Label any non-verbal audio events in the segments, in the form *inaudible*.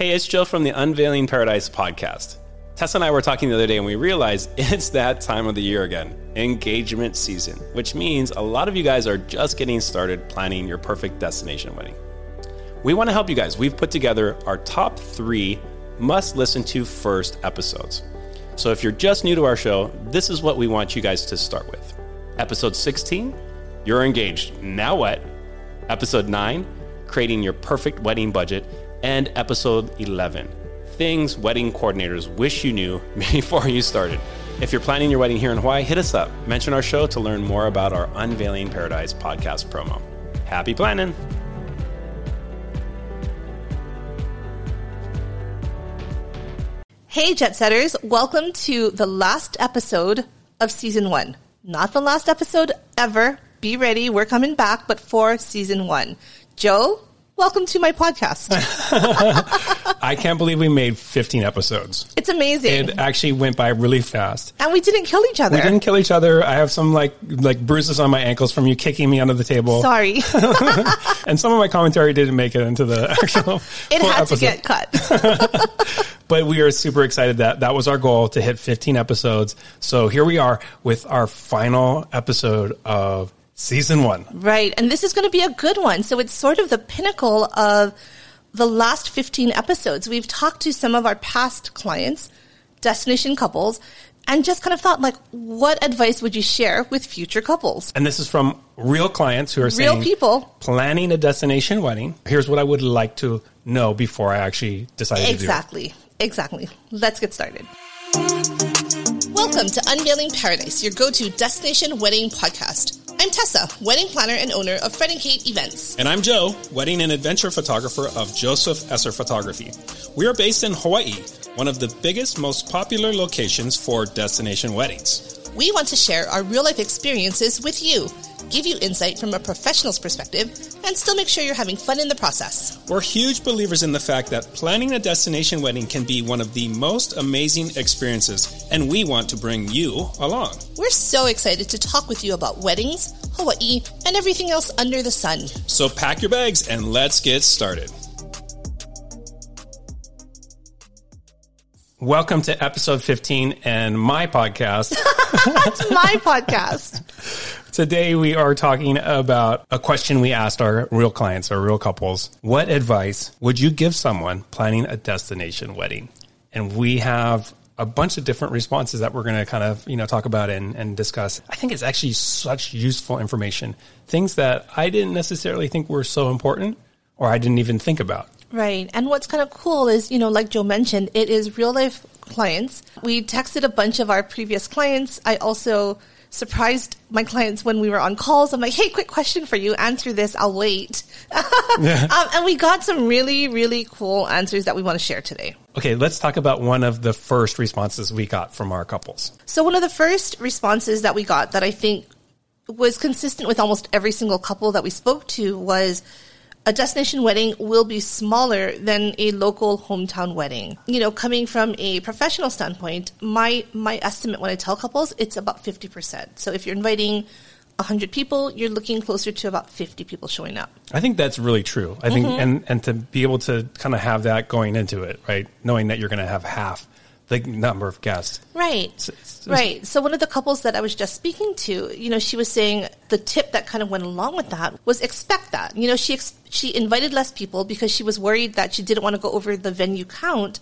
Hey, it's Joe from the Unveiling Paradise podcast. Tessa and I were talking the other day and we realized *laughs* it's that time of the year again engagement season, which means a lot of you guys are just getting started planning your perfect destination wedding. We want to help you guys. We've put together our top three must listen to first episodes. So if you're just new to our show, this is what we want you guys to start with. Episode 16, you're engaged. Now what? Episode 9, creating your perfect wedding budget and episode 11 Things Wedding Coordinators Wish You Knew *laughs* Before You Started. If you're planning your wedding here in Hawaii, hit us up. Mention our show to learn more about our Unveiling Paradise podcast promo. Happy planning! Hey, Jet Setters, welcome to the last episode of season one. Not the last episode ever. Be ready, we're coming back, but for season one. Joe, welcome to my podcast. *laughs* I can't believe we made 15 episodes. It's amazing. It actually went by really fast. and we didn't kill each other. We didn't kill each other. I have some like like bruises on my ankles from you kicking me under the table. Sorry. *laughs* And some of my commentary didn't make it into the *laughs* actual it had episode. to get cut. But we are super excited that that was our goal to hit 15 episodes. So here we are with our final episode of season one. right. And this is going to be a good one. So it's sort of the pinnacle of the last 15 episodes. We've talked to some of our past clients, destination couples, and just kind of thought like, what advice would you share with future couples? And this is from real clients who are Real saying, people. planning a destination wedding. Here's what I would like to know before I actually decide to do. Exactly. Exactly. Let's get started. Welcome to Unveiling Paradise, your go to destination wedding podcast. I'm Tessa, wedding planner and owner of Fred and Kate Events. And I'm Joe, wedding and adventure photographer of Joseph Esser Photography. We are based in Hawaii, one of the biggest, most popular locations for destination weddings. We want to share our real life experiences with you, give you insight from a professional's perspective, and still make sure you're having fun in the process. We're huge believers in the fact that planning a destination wedding can be one of the most amazing experiences, and we want to bring you along. We're so excited to talk with you about weddings, Hawaii, and everything else under the sun. So pack your bags and let's get started. Welcome to episode 15 and my podcast. *laughs* It's my podcast. Today we are talking about a question we asked our real clients, our real couples. What advice would you give someone planning a destination wedding? And we have a bunch of different responses that we're going to kind of, you know, talk about and, and discuss. I think it's actually such useful information. Things that I didn't necessarily think were so important or I didn't even think about. Right. And what's kind of cool is, you know, like Joe mentioned, it is real life clients. We texted a bunch of our previous clients. I also surprised my clients when we were on calls. I'm like, hey, quick question for you. Answer this. I'll wait. *laughs* um, and we got some really, really cool answers that we want to share today. Okay, let's talk about one of the first responses we got from our couples. So one of the first responses that we got that I think was consistent with almost every single couple that we spoke to was a destination wedding will be smaller than a local hometown wedding. You know, coming from a professional standpoint, my my estimate when I tell couples, it's about 50%. So if you're inviting 100 people, you're looking closer to about 50 people showing up. I think that's really true. I think, mm-hmm. and, and to be able to kind of have that going into it, right? Knowing that you're going to have half the number of guests. Right. it's- right. So one of the couples that I was just speaking to, you know, she was saying the tip that kind of went along with that was expect that. You know, she ex- she invited less people because she was worried that she didn't want to go over the venue count.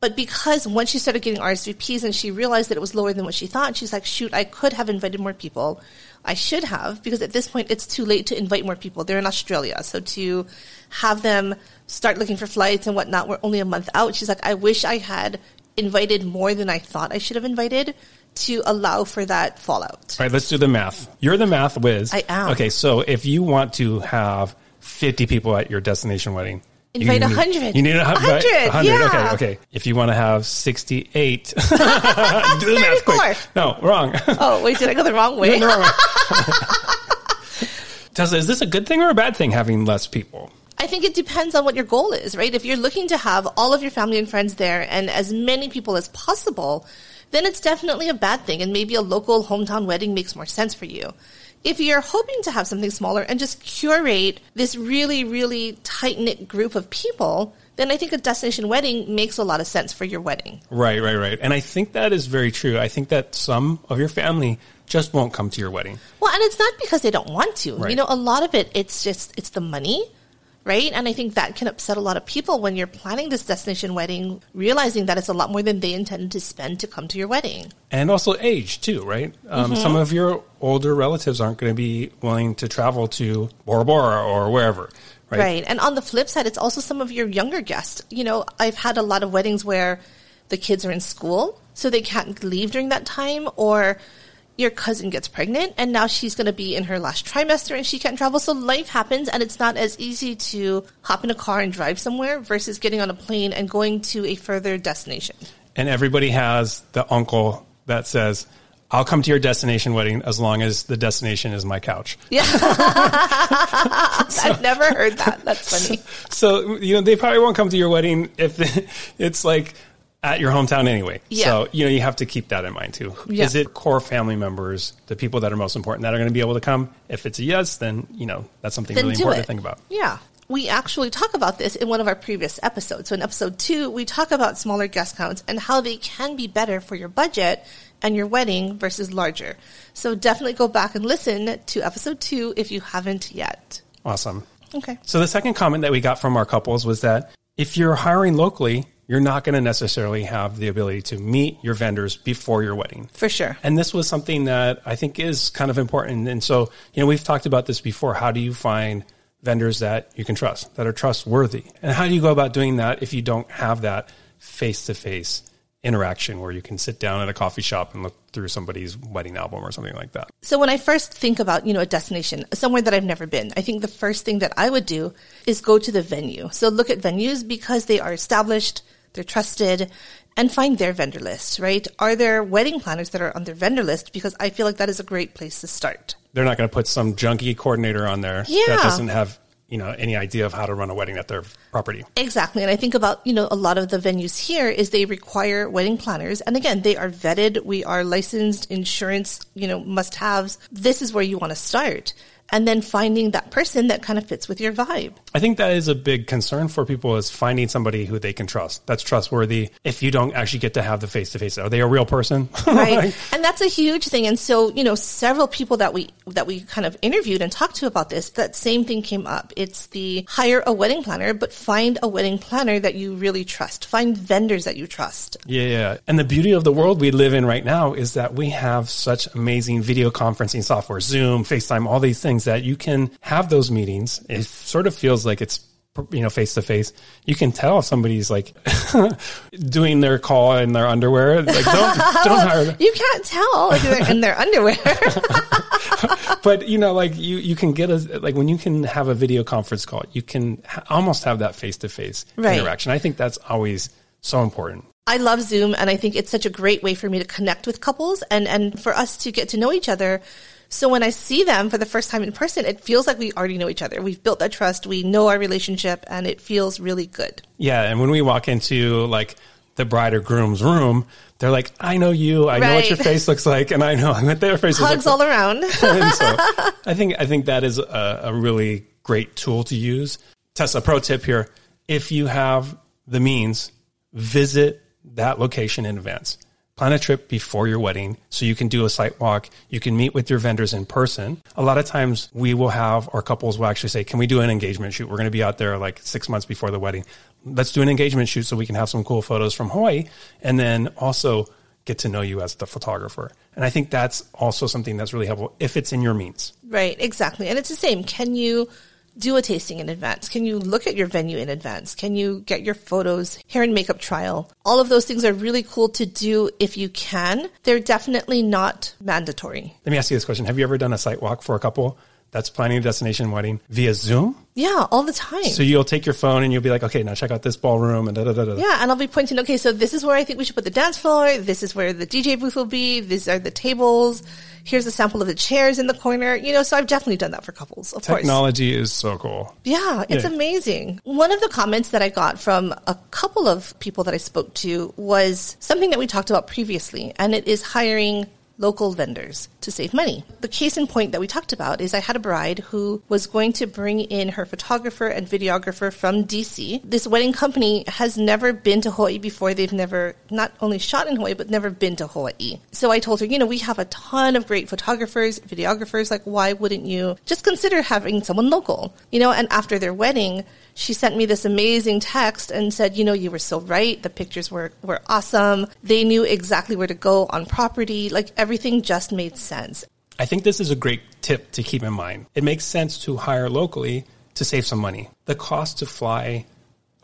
But because once she started getting RSVPs and she realized that it was lower than what she thought, she's like, shoot, I could have invited more people. I should have, because at this point it's too late to invite more people. They're in Australia. So to have them start looking for flights and whatnot, we're only a month out. She's like, I wish I had invited more than I thought I should have invited to allow for that fallout. All right, let's do the math. You're the math whiz. I am. Okay, so if you want to have 50 people at your destination wedding, you Invite need- 100. You need a 100, 100. yeah. Okay, okay. If you want to have 68, *laughs* do the math quick. No, wrong. *laughs* Oh, wait, did I go the wrong way? No, wrong. *laughs* Tessa, is this a good thing or a bad thing having less people? I think it depends on what your goal is, right? If you're looking to have all of your family and friends there and as many people as possible, then it's definitely a bad thing and maybe a local hometown wedding makes more sense for you. if you're hoping to have something smaller and just curate this really, really tight knit group of people, then I think a destination wedding makes a lot of sense for your wedding. Right, right, right. And I think that is very true. I think that some of your family just won't come to your wedding. Well, and it's not because they don't want to. Right. You know, a lot of it, it's just, it's the money, right? And I think that can upset a lot of people when you're planning this destination wedding, realizing that it's a lot more than they intended to spend to come to your wedding. And also age, too, right? Um, Some of your older relatives aren't going to be willing to travel to Bora Bora or wherever, right? Right. And on the flip side, it's also some of your younger guests. You know, I've had a lot of weddings where the kids are in school, so they can't leave during that time, or your cousin gets pregnant and now she's going to be in her last trimester and she can't travel. So life happens and it's not as easy to hop in a car and drive somewhere versus getting on a plane and going to a further destination. And everybody has the uncle that says, I'll come to your destination wedding as long as the destination is my couch. Yeah. *laughs* *laughs* I've never heard that. That's funny. So, you know, they probably won't come to your wedding if *laughs* it's like at your hometown anyway. Yeah. So, you know, you have to keep that in mind too. Yeah. Is it core family members, the people that are most important that are going to be able to come? If it's a yes, then, you know, that's something Then really important it. to think about. Yeah. We actually talk about this in one of our previous episodes. So in episode two, we talk about smaller guest counts and how they can be better for your budget and your wedding versus larger. So definitely go back and listen to episode two if you haven't yet. Awesome. Okay. So the second comment that we got from our couples was that if you're hiring locally, you're not going to necessarily have the ability to meet your vendors before your wedding. For sure. And this was something that I think is kind of important. And so, you know, we've talked about this before. How do you find vendors that you can trust, that are trustworthy? And how do you go about doing that if you don't have that face to face interaction where you can sit down at a coffee shop and look through somebody's wedding album or something like that? So when I first think about, you know, a destination, somewhere that I've never been, I think the first thing that I would do is go to the venue. So look at venues because they are established, they're trusted, and find their vendor list, right? Are there wedding planners that are on their vendor list? Because I feel like that is a great place to start. They're not going to put some junky coordinator on there Yeah. that doesn't have, you know, any idea of how to run a wedding at their property. Exactly. And I think about, you know, a lot of the venues here is they require wedding planners. And again, they are vetted. We are licensed insurance, you know, must haves. This is where you want to start. And then finding that person that kind of fits with your vibe. I think that is a big concern for people is finding somebody who they can trust. That's trustworthy. If you don't actually get to have the face to face, are they a real person? *laughs* Right. and that's a huge thing. And so, you know, several people that we, that we kind of interviewed and talked to about this, that same thing came up. It's the hire a wedding planner, but find a wedding planner that you really trust. Find vendors that you trust. Yeah, yeah. And the beauty of the world we live in right now is that we have such amazing video conferencing software, Zoom, FaceTime, all these things that you can have those meetings. It sort of feels like it's you know face to face you can tell if somebody's like *laughs* doing their call in their underwear like don't don't *laughs* hire them You can't tell if they're in their underwear. *laughs* but you know like you you can get a like when you can have a video conference call you can ha- almost have that face to face interaction i think that's always so important I love Zoom and I think it's such a great way for me to connect with couples and, and for us to get to know each other. So when I see them for the first time in person, it feels like we already know each other. We've built that trust. We know our relationship and it feels really good. Yeah, and when we walk into like the bride or groom's room, they're like, "I know you. I know what your face looks like, and I know *laughs* what their face Hugs looks all like." around. *laughs* so, *laughs* I think I think that is a, a really great tool to use. Tessa, pro tip here: if you have the means, visit that location in advance. Plan a trip before your wedding so you can do a site walk. You can meet with your vendors in person. A lot of times we will have our couples will actually say, can we do an engagement shoot? We're going to be out there like six months before the wedding. Let's do an engagement shoot so we can have some cool photos from Hawaii and then also get to know you as the photographer. And I think that's also something that's really helpful if it's in your means. Right, exactly. And it's the same. Can you do a tasting in advance? Can you look at your venue in advance? Can you get your photos, hair and makeup trial? All of those things are really cool to do if you can. They're definitely not mandatory. Let me ask you this question. Have you ever done a site walk for a couple that's planning a destination wedding via Zoom? Yeah, all the time. So you'll take your phone and you'll be like, okay, now check out this ballroom and da da da da. yeah, and I'll be pointing, okay, so this is where I think we should put the dance floor. This is where the DJ booth will be. These are the tables. Here's a sample of the chairs in the corner. You know, so I've definitely done that for couples, of course. Technology is so cool. Yeah, it's Yeah. amazing. One of the comments that I got from a couple of people that I spoke to was something that we talked about previously, and it is hiring local vendors to save money. The case in point that we talked about is I had a bride who was going to bring in her photographer and videographer from DC. This wedding company has never been to Hawaii before. They've never not only shot in Hawaii, but never been to Hawaii. So I told her, you know, we have a ton of great photographers, videographers. Like, why wouldn't you just consider having someone local? You know, and after their wedding, she sent me this amazing text and said, you know, you were so right. The pictures were, were awesome. They knew exactly where to go on property. Like everything just made sense. I think this is a great tip to keep in mind. It makes sense to hire locally to save some money. The cost to fly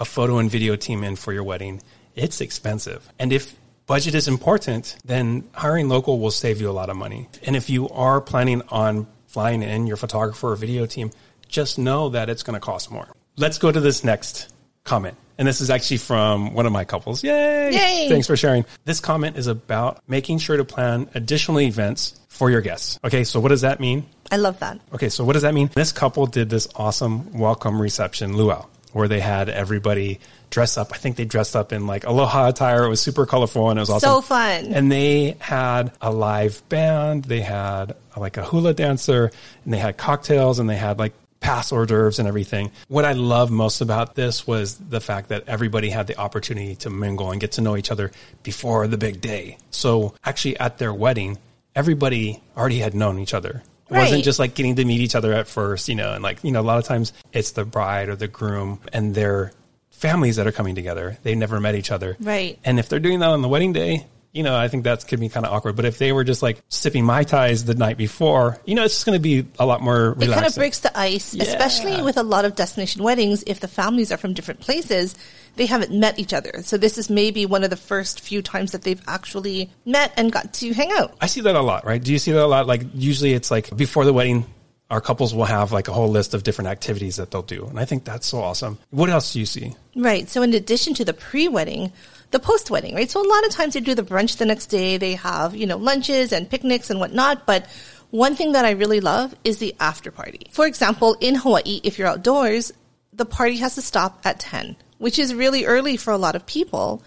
a photo and video team in for your wedding, it's expensive. And if budget is important, then hiring local will save you a lot of money. And if you are planning on flying in your photographer or video team, just know that it's going to cost more. Let's go to this next comment. And this is actually from one of my couples. Yay! Yay! Thanks for sharing. This comment is about making sure to plan additional events for your guests. Okay, so what does that mean? I love that. Okay, so what does that mean? This couple did this awesome welcome reception luau where they had everybody dress up. I think they dressed up in like aloha attire. It was super colorful and it was awesome. So fun. And they had a live band. They had like a hula dancer and they had cocktails and they had like past hors d'oeuvres and everything. What I love most about this was the fact that everybody had the opportunity to mingle and get to know each other before the big day. So actually at their wedding, everybody already had known each other. It Right. wasn't just like getting to meet each other at first, you know, and like, you know, a lot of times it's the bride or the groom and their families that are coming together. They've never met each other. Right. And if they're doing that on the wedding day, you know, I think that could be kind of awkward. But if they were just like sipping Mai Tais the night before, you know, it's just going to be a lot more relaxing. It kind of breaks the ice, especially with a lot of destination weddings. If the families are from different places, they haven't met each other. So this is maybe one of the first few times that they've actually met and got to hang out. I see that a lot, right? Do you see that a lot? Like usually it's like before the wedding, our couples will have like a whole list of different activities that they'll do. And I think that's so awesome. What else do you see? Right. So in addition to the pre-wedding, the post-wedding, right? So a lot of times they do the brunch the next day. They have, you know, lunches and picnics and whatnot. But one thing that I really love is the after party. For example, in Hawaii, if you're outdoors, the party has to stop at 10, which is really early for a lot of people.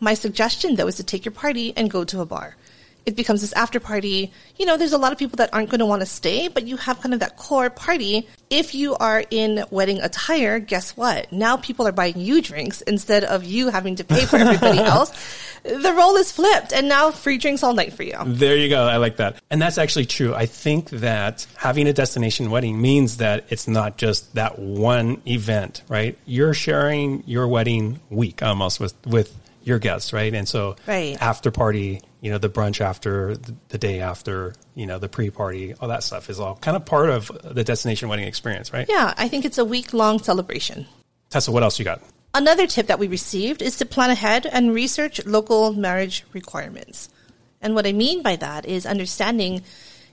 My suggestion though is to take your party and go to a bar. It becomes this after party. You know, there's a lot of people that aren't going to want to stay, but you have kind of that core party. If you are in wedding attire, guess what? Now people are buying you drinks instead of you having to pay for everybody *laughs* else. The role is flipped and now free drinks all night for you. There you go. I like that. And that's actually true. I think that having a destination wedding means that it's not just that one event, right? You're sharing your wedding week almost with, with your guests, right? And so Right. after party, you know, the brunch after, the, the day after, you know, the pre-party, all that stuff is all kind of part of the destination wedding experience, right? Yeah, I think it's a week long celebration. Tessa, what else you got? Another tip that we received is to plan ahead and research local marriage requirements. And what I mean by that is understanding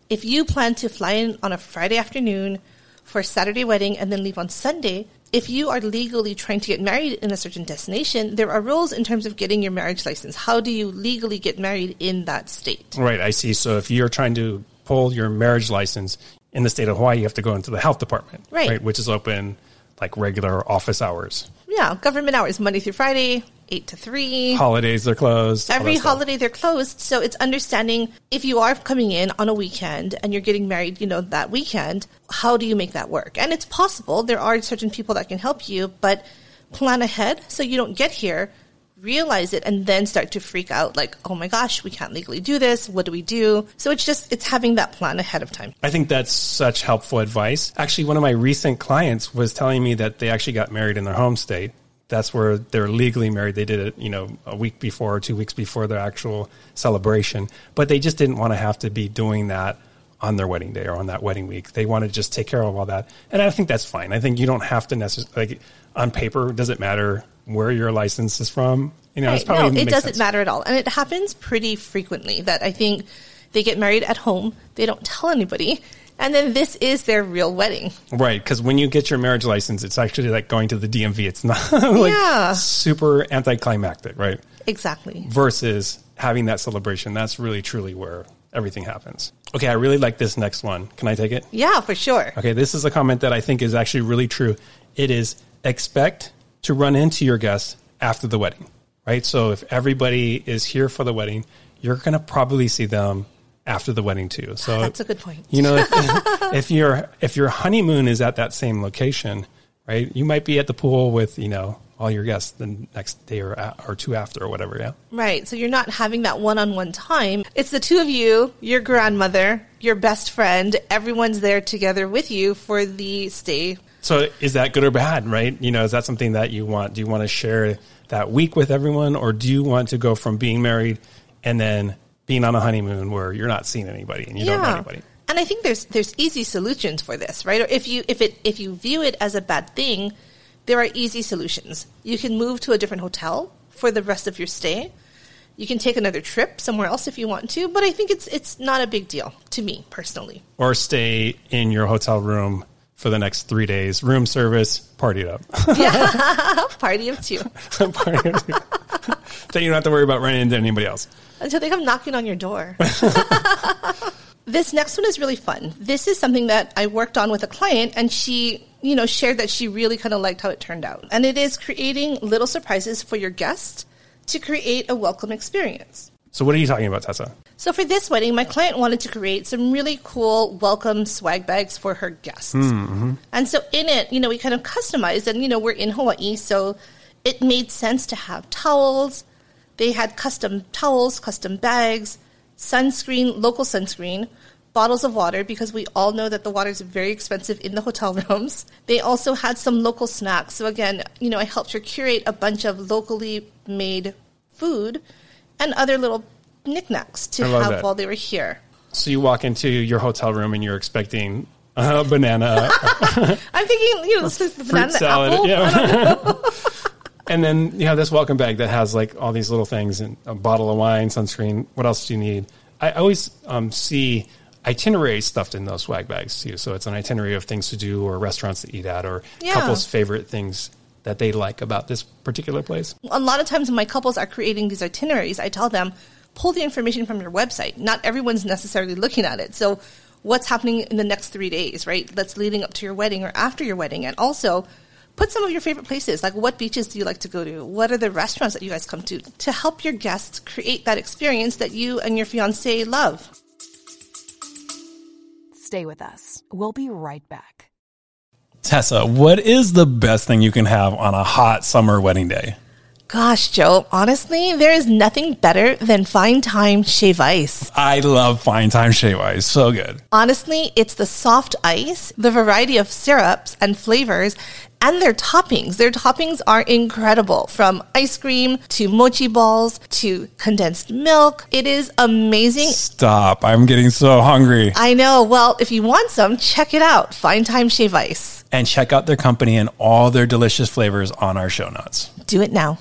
if you plan to fly in on a Friday afternoon for a Saturday wedding and then leave on Sunday, if you are legally trying to get married in a certain destination, there are rules in terms of getting your marriage license. How do you legally get married in that state? Right, I see. So if you're trying to pull your marriage license in the state of Hawaii, you have to go into the health department, Right. Which is open like regular office hours. Yeah, government hours, Monday through Friday, 8 to 3. Holidays they're closed. Every stuff. holiday they're closed. So it's understanding if you are coming in on a weekend and you're getting married, you know, that weekend, how do you make that work? And it's possible. There are certain people that can help you, but plan ahead so you don't get here, realize it, and then start to freak out like, oh my gosh, we can't legally do this. What do we do? So it's just, it's having that plan ahead of time. I think that's such helpful advice. Actually, one of my recent clients was telling me that they actually got married in their home state. That's where they're legally married. They did it, you know, a week before or two weeks before their actual celebration. But they just didn't want to have to be doing that on their wedding day or on that wedding week. They want to just take care of all that. And I think that's fine. I think you don't have to necessarily, like, on paper, does it matter where your license is from? You know, it's Right. probably No, it doesn't sense. matter at all. And it happens pretty frequently that I think they get married at home, they don't tell anybody, and then this is their real wedding. Right, because when you get your marriage license, it's actually like going to the DMV. It's not *laughs* like Yeah. super anticlimactic, right? Exactly. Versus having that celebration. That's really truly where everything happens. Okay, I really like this next one. Can I take it? Yeah, for sure. Okay, this is a comment that I think is actually really true. It is expect to run into your guests after the wedding, right? So if everybody is here for the wedding, you're going to probably see them after the wedding too. So *laughs* That's a good point. You know, *laughs* if, if your if your honeymoon is at that same location, right? You might be at the pool with you know all your guests the next day or or two after or whatever. Yeah. Right. So you're not having that one on one time. It's the two of you, your grandmother, your best friend. Everyone's there together with you for the stay. So is that good or bad, right? You know, is that something that you want? Do you want to share that week with everyone, or do you want to go from being married and then being on a honeymoon where you're not seeing anybody and you don't know anybody? And I think there's there's easy solutions for this, right? Or if you if it if you view it as a bad thing, there are easy solutions. You can move to a different hotel for the rest of your stay. You can take another trip somewhere else if you want to, but I think it's it's not a big deal to me personally. Or stay in your hotel room for the next three days, room service, party it up. *laughs* Party of two *laughs* Party it up. *laughs* then you don't have to worry about running into anybody else. Until they come knocking on your door. *laughs* *laughs* this next one is really fun. This is something that I worked on with a client and she, you know, shared that she really kind of liked how it turned out. And it is creating little surprises for your guests to create a welcome experience. So what are you talking about, Tessa? So for this wedding, my client wanted to create some really cool welcome swag bags for her guests. Hmm, mm-hmm. And so in it, you know, we kind of customized and, you know, we're in Hawaii, so it made sense to have towels. They had custom towels, custom bags, sunscreen, local sunscreen, bottles of water because we all know that the water is very expensive in the hotel *laughs* rooms. They also had some local snacks. So again, you know, I helped her curate a bunch of locally made food and other little knickknacks to have that. while they were here. So you walk into your hotel room and you're expecting a banana, *laughs* I'm thinking, you know, this is *laughs* the banana salad, apple. yeah. And then you have this welcome bag that has like all these little things and a bottle of wine, sunscreen. What else do you need? I always um, see itineraries stuffed in those swag bags too. So it's an itinerary of things to do or restaurants to eat at or Yeah. couples' favorite things that they like about this particular place. A lot of times when my couples are creating these itineraries, I tell them, pull the information from your website. Not everyone's necessarily looking at it. So what's happening in the next three days, right? That's leading up to your wedding or after your wedding. And also put some of your favorite places, like what beaches do you like to go to? What are the restaurants that you guys come to? To help your guests create that experience that you and your fiance love. Stay with us. We'll be right back. Tessa, what is the best thing you can have on a hot summer wedding day? Gosh, Joe, honestly, there is nothing better than fine time shave ice. I love fine time shave ice. So good. Honestly, it's the soft ice, the variety of syrups and flavors, and their toppings. Their toppings are incredible from ice cream to mochi balls to condensed milk. It is amazing. Stop. I'm getting so hungry. I know. Well, if you want some, check it out. Fine Time Shave Ice. And check out their company and all their delicious flavors on our show notes. Do it now.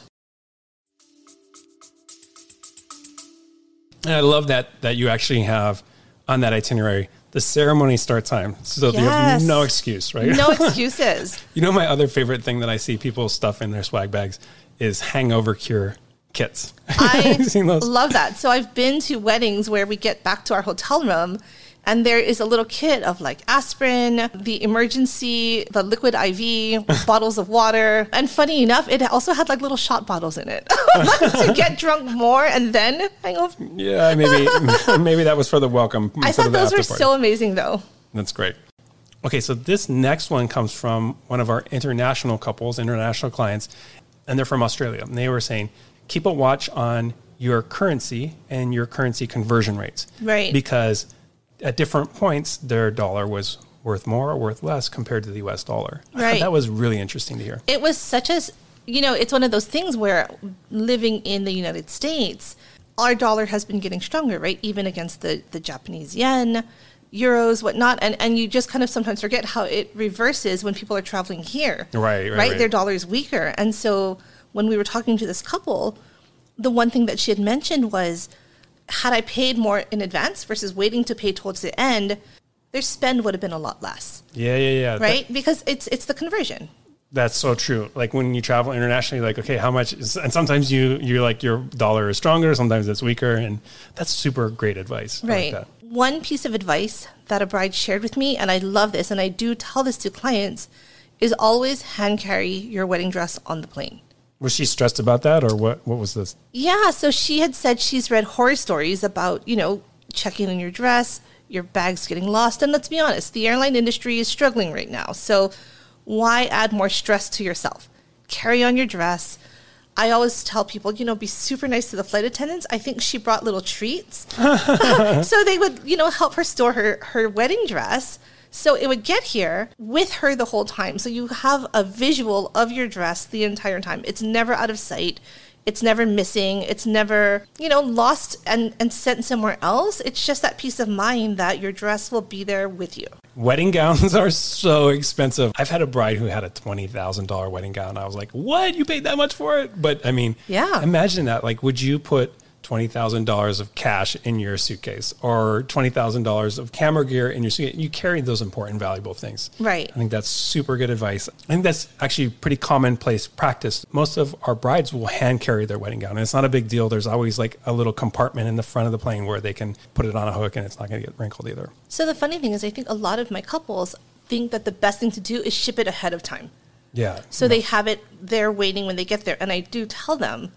And I love that that you actually have on that itinerary the ceremony start time. So you have no excuse, right? No *laughs* excuses. you know my other favorite thing that I see people stuff in their swag bags is hangover cure kits. *laughs* I You've seen those? love that. So I've been to weddings where we get back to our hotel room and there is a little kit of like aspirin, the emergency, the liquid IV, *laughs* bottles of water. And funny enough, it also had like little shot bottles in it *laughs* to get drunk more and then hangover. Yeah, maybe *laughs* maybe that was for the welcome. I thought those were party. so amazing though. That's great. Okay, so this next one comes from one of our international couples, international clients, and they're from Australia. And they were saying, keep a watch on your currency and your currency conversion rates. Right. Because at different points, their dollar was worth more or worth less compared to the US dollar. Right. that was really interesting to hear. it was such as you know it's one of those things where living in the united states our dollar has been getting stronger right even against the, the japanese yen euros whatnot and, and you just kind of sometimes forget how it reverses when people are traveling here Right, right, right right. their dollar is weaker and so when we were talking to this couple the one thing that she had mentioned was had i paid more in advance versus waiting to pay towards the end their spend would have been a lot less Yeah, yeah, yeah. That- right because it's it's the conversion That's so true. Like when you travel internationally, like okay, how much? Is, and sometimes you you're like your dollar is stronger, sometimes it's weaker, and that's super great advice. I like Right. One piece of advice that a bride shared with me, and I love this, and I do tell this to clients, is always hand carry your wedding dress on the plane. Was she stressed about that, or what? What was this? Yeah, so she had said she's read horror stories about, you know, checking in your dress, your bag's getting lost. And let's be honest, the airline industry is struggling right now. So why add more stress to yourself? Carry on your dress. I always tell people, you know, be super nice to the flight attendants. I think she brought little treats. *laughs* *laughs* so they would, you know, help her store her, her wedding dress. So it would get here with her the whole time. So you have a visual of your dress the entire time. It's never out of sight. It's never missing. It's never, you know, lost and, and sent somewhere else. It's just that peace of mind that your dress will be there with you. Wedding gowns *laughs* are so expensive. I've had a bride who had a $20,000 wedding gown. I was like, what? You paid that much for it? But I mean, Yeah. imagine that. Like, would you put $20,000 of cash in your suitcase or $20,000 of camera gear in your suitcase? You carry those important, valuable things. Right. I think that's super good advice. I think that's actually pretty commonplace practice. Most of our brides will hand carry their wedding gown, and it's not a big deal. There's always like a little compartment in the front of the plane where they can put it on a hook and it's not going to get wrinkled either. So the funny thing is, I think a lot of my couples think that the best thing to do is ship it ahead of time. Yeah. So they have it there waiting when they get there. And I do tell them,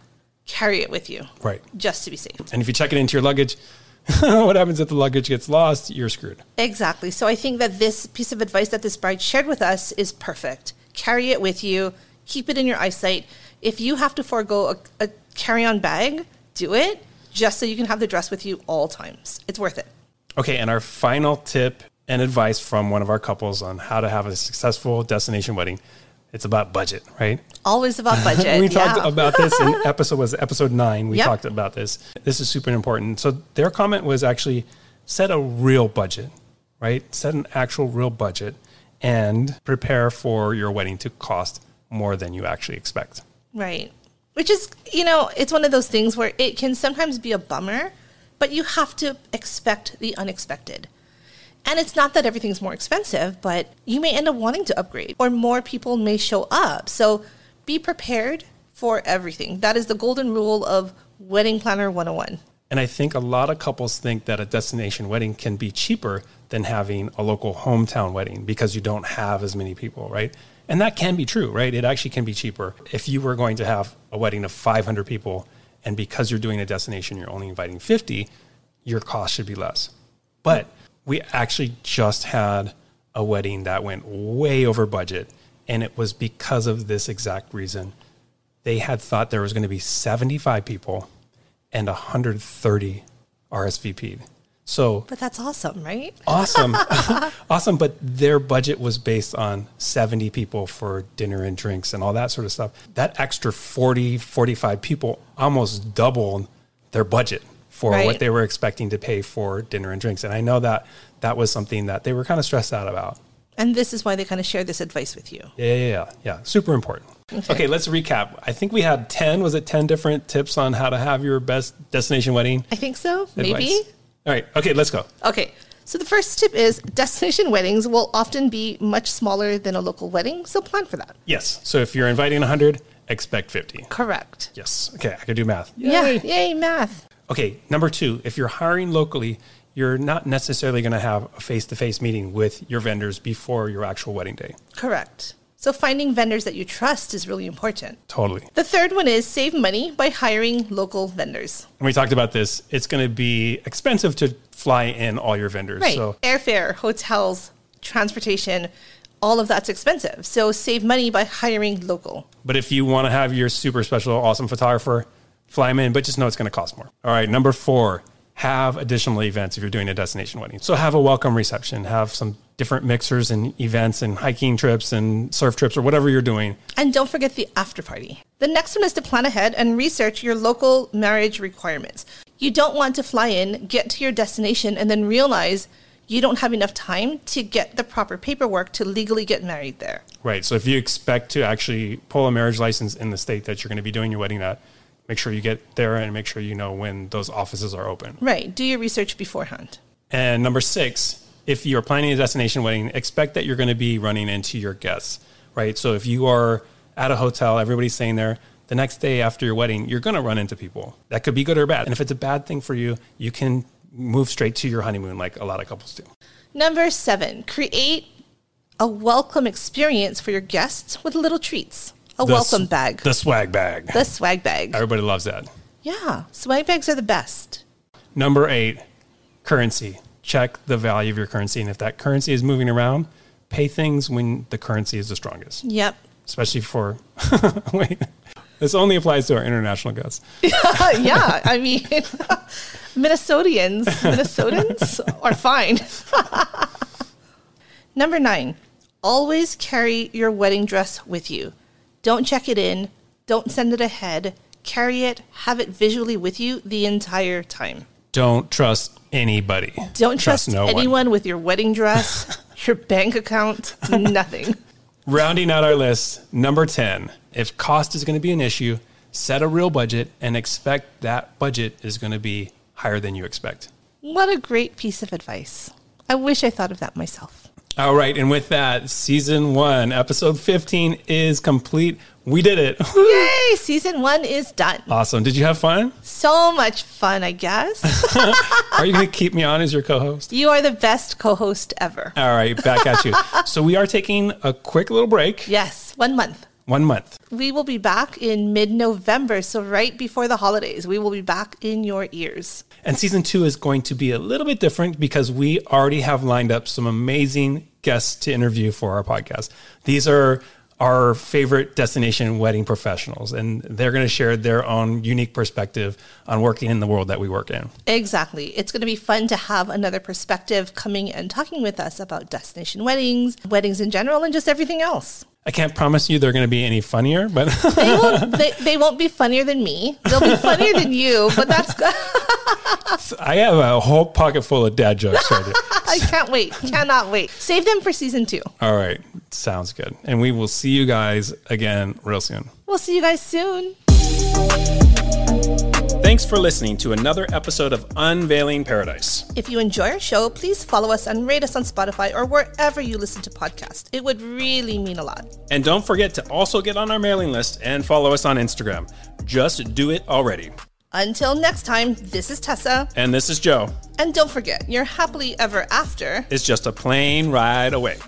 carry it with you. Right. Just to be safe. And if you check it into your luggage, *laughs* what happens if the luggage gets lost? You're screwed. Exactly. So I think that this piece of advice that this bride shared with us is perfect. Carry it with you, keep it in your eyesight. If you have to forego a, a carry on bag, do it just so you can have the dress with you all times. It's worth it. Okay, and our final tip and advice from one of our couples on how to have a successful destination wedding. It's about budget, right? Always about *laughs* budget. we talked about this in *laughs* episode was episode nine. We Yep. talked about this. This is super important. So their comment was actually set a real budget, right? Set an actual real budget and prepare for your wedding to cost more than you actually expect. Right. Which is, you know, it's one of those things where it can sometimes be a bummer, but you have to expect the unexpected. And it's not that everything's more expensive, but you may end up wanting to upgrade or more people may show up. So be prepared for everything. That is the golden rule of Wedding Planner 101. And I think a lot of couples think that a destination wedding can be cheaper than having a local hometown wedding because you don't have as many people, right? And that can be true, right? It actually can be cheaper. If you were going to have a wedding of 500 people and because you're doing a destination, you're only inviting 50, your cost should be less. But we actually just had a wedding that went way over budget. And it was because of this exact reason. They had thought there was going to be 75 people and 130 RSVP'd. So But that's awesome, right? awesome. *laughs* *laughs* awesome. But their budget was based on 70 people for dinner and drinks and all that sort of stuff. That extra 40, 45 people almost doubled their budget for Right. what they were expecting to pay for dinner and drinks. And I know that that was something that they were kind of stressed out about. And this is why they kind of share this advice with you. Yeah, yeah, yeah. yeah. Super important. Okay. let's recap. I think we had 10, was it 10 different tips on how to have your best destination wedding? I think so, maybe. advice? All right. Okay, let's go. Okay, so the first tip is destination weddings will often be much smaller than a local wedding, so plan for that. Yes. So if you're inviting 100, expect 50. Correct. Yes. Okay, I can do math. Yeah, Yay. yay, math. Okay, number two, if you're hiring locally, you're not necessarily going to have a face to face meeting with your vendors before your actual wedding day. Correct. So finding vendors that you trust is really important. Totally. The third one is save money by hiring local vendors. And we talked about this. It's going to be expensive to fly in all your vendors. Right. So, Airfare, hotels, transportation, all of that's expensive. So save money by hiring local. but if you want to have your super special, awesome photographer, fly them in, but just know it's going to cost more. All right, number four, have additional events if you're doing a destination wedding. So have a welcome reception, have some different mixers and events and hiking trips and surf trips or whatever you're doing. And don't forget the after party. The next one is to plan ahead and research your local marriage requirements. You don't want to fly in, get to your destination, and then realize you don't have enough time to get the proper paperwork to legally get married there. Right. So if you expect to actually pull a marriage license in the state that you're going to be doing your wedding at, make sure you get there and make sure you know when those offices are open. Right. Do your research beforehand. And number six, if you're planning a destination wedding, expect that you're going to be running into your guests, right? So if you are at a hotel, everybody's staying there, the next day after your wedding, you're going to run into people. That could be good or bad. And if it's a bad thing for you, you can move straight to your honeymoon like a lot of couples do. Number seven, create a welcome experience for your guests with little treats. A The welcome s- bag. The swag bag. the swag bag. Everybody loves that. Yeah, swag bags are the best. Number eight, currency. Check the value of your currency. And if that currency is moving around, pay things when the currency is the strongest, Yep. especially for, *laughs* wait, this only applies to our international guests. *laughs* yeah, I mean, *laughs* Minnesotans, Minnesotans are fine. Number nine, always carry your wedding dress with you. Don't check it in. Don't send it ahead. Carry it. Have it visually with you the entire time. Don't trust anybody. Don't trust, no one. anyone with your wedding dress, *laughs* your bank account, nothing. Rounding out our list, number 10. If cost is going to be an issue, set a real budget and expect that budget is going to be higher than you expect. What a great piece of advice. I wish I thought of that myself. All right. And with that, season one, episode 15 is complete. We did it. *laughs* Yay! Season one is done. awesome. Did you have fun? So much fun, I guess. *laughs* Are you going to keep me on as your co host? you are the best co host ever. All right. Back at you. *laughs* so we are taking a quick little break, Yes, one month. one month. We will be back in mid November, so right before the holidays. We will be back in your ears. And season two is going to be a little bit different because we already have lined up some amazing guests to interview for our podcast. These are our favorite destination wedding professionals, and they're going to share their own unique perspective on working in the world that we work in. Exactly. It's going to be fun to have another perspective coming and talking with us about destination weddings, weddings in general, and just everything else. I can't promise you they're going to be any funnier, but They *laughs* won't, they, they won't be funnier than me. They'll be funnier than you, but that's good. *laughs* I have a whole pocket full of dad jokes right. I can't wait. Cannot wait. Save them for season two. All right, sounds good. And we will see you guys again real soon. We'll see you guys soon. Thanks for listening to another episode of Unveiling Paradise. If you enjoy our show, please follow us and rate us on Spotify or wherever you listen to podcasts. It would really mean a lot. And don't forget to also get on our mailing list and follow us on Instagram. Just do it already. Until next time, this is Tessa. And this is Joe. And don't forget, your happily ever after It's just a plane ride away.